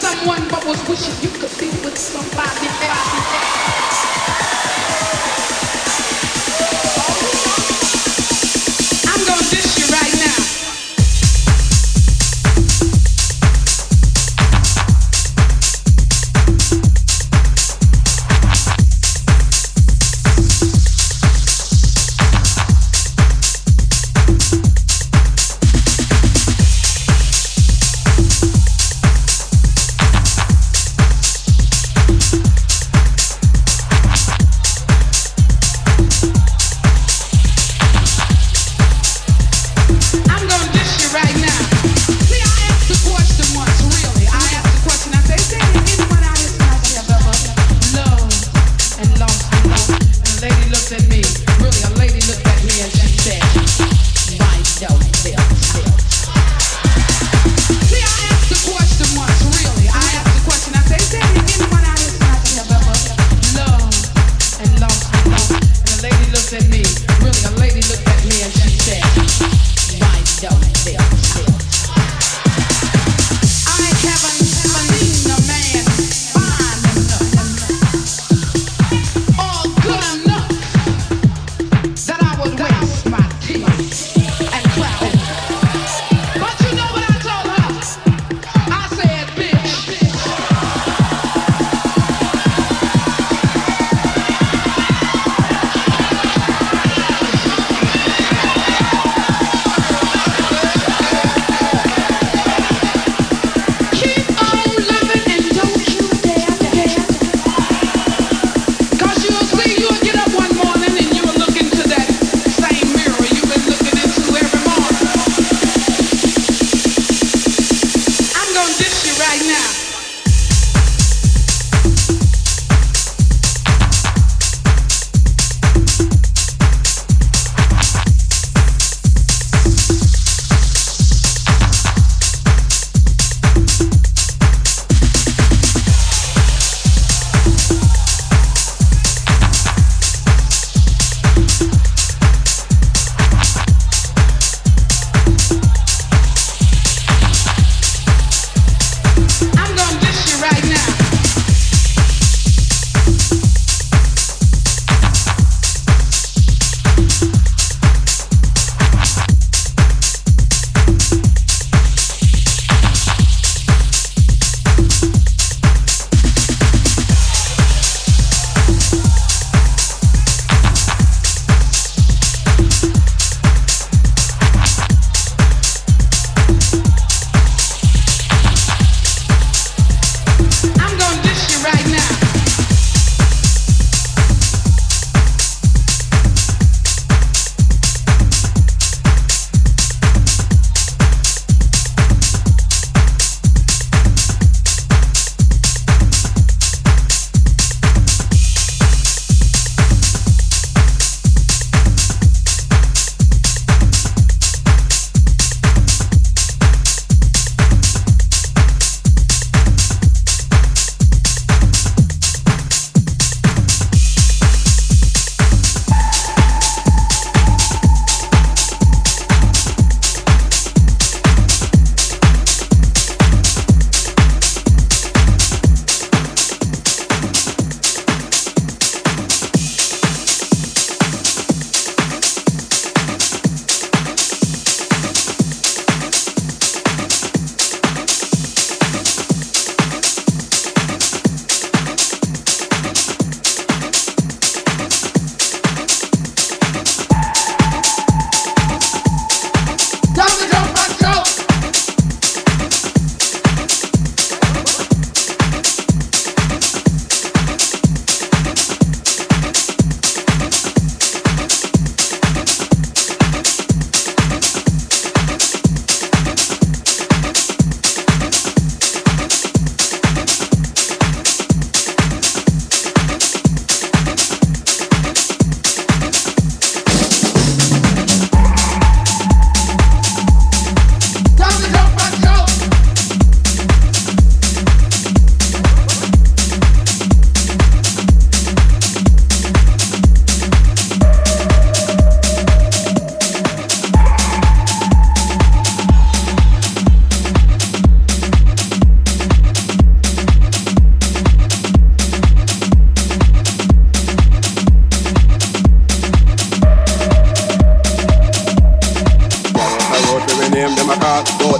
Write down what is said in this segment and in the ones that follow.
someone but was wishing you could be with somebody else.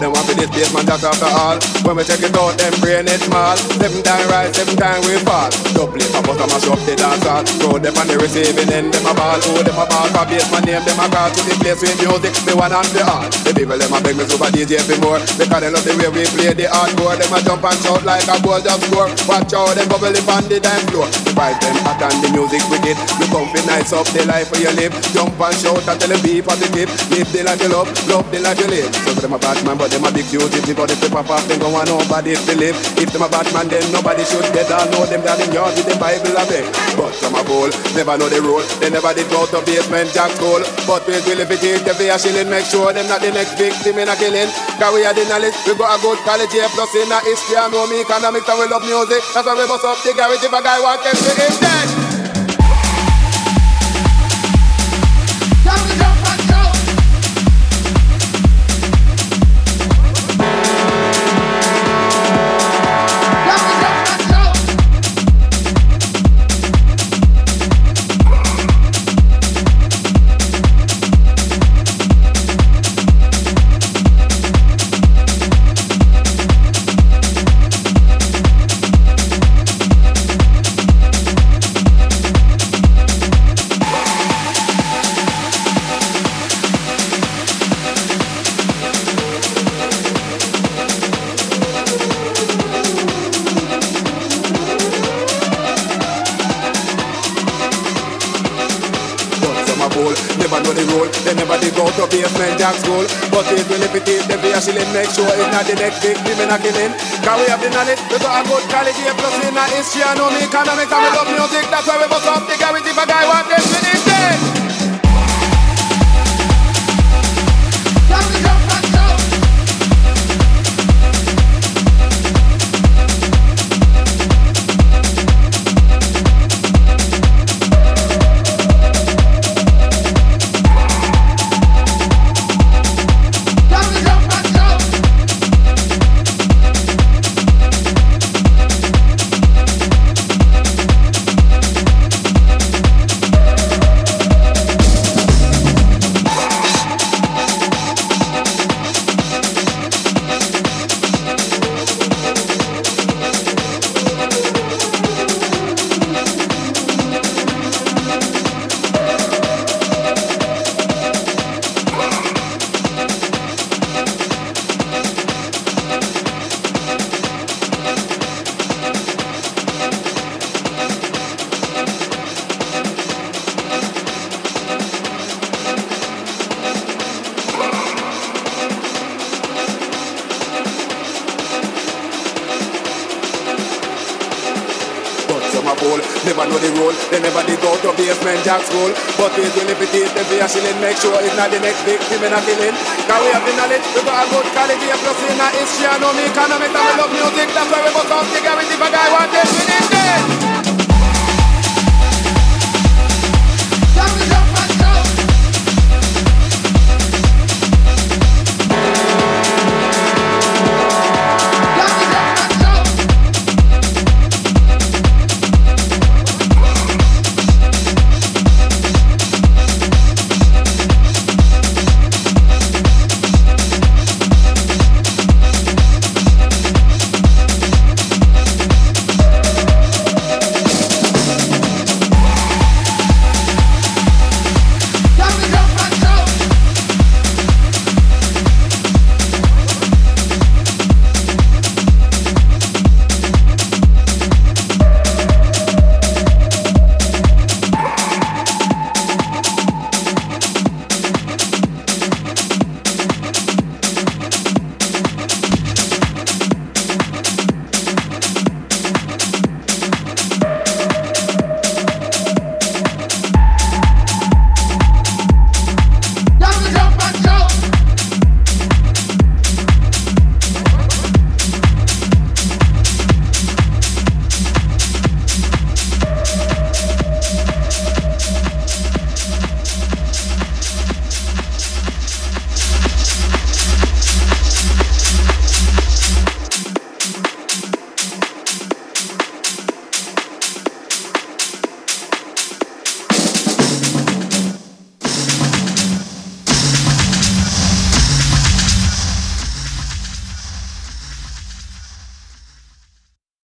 Them for this Basement Jaxx after all. When we check it out, them brain it small. Seven time rise, seven time we fall. Double it, I bust a mash up the dance hall. Throw them on the receiving end, them a ball. Oh, them a ball for basement name, them a call to the place with music. The one and the all. The people them a beg me super DJ for more. Because they love the way we play the hardcore. Them a jump and shout like a goal just score. Watch out, them bubble up on the dance floor. The vibe them hot and the music wicked. Come fi nice up the life where you live. Jump and shout and tell them be positive. Live the life you love, love the life you live. So them a bad man, but them a big fugitive. But if they pop off, then go on nobody to live. If them a bad man, then nobody should get all know them down in yard with the Bible a beg. But some a fool, never know the rule. They never did go to Basement Jaxx school. But we will if it is the a shilling, make sure them not the next victim in a killing. Cause we are the knowledge, we got a good college here, plus in a history I know me economics and we love music. That's why we bust up the garage if a guy want them to him dead. The next victim in a killing. Cause we have the knowledge, we got a good quality, plus in a history, I know me economics, and we love music, that's why we bust up the garage. If a guy want we need school. But it will if it is, then we are shilling. Make sure it's not the next victim in a killing. Cause we have the knowledge, we got a good quality, a plus in our history, I know me economics, we love music. That's why we off the garage if a guy want it, we need it.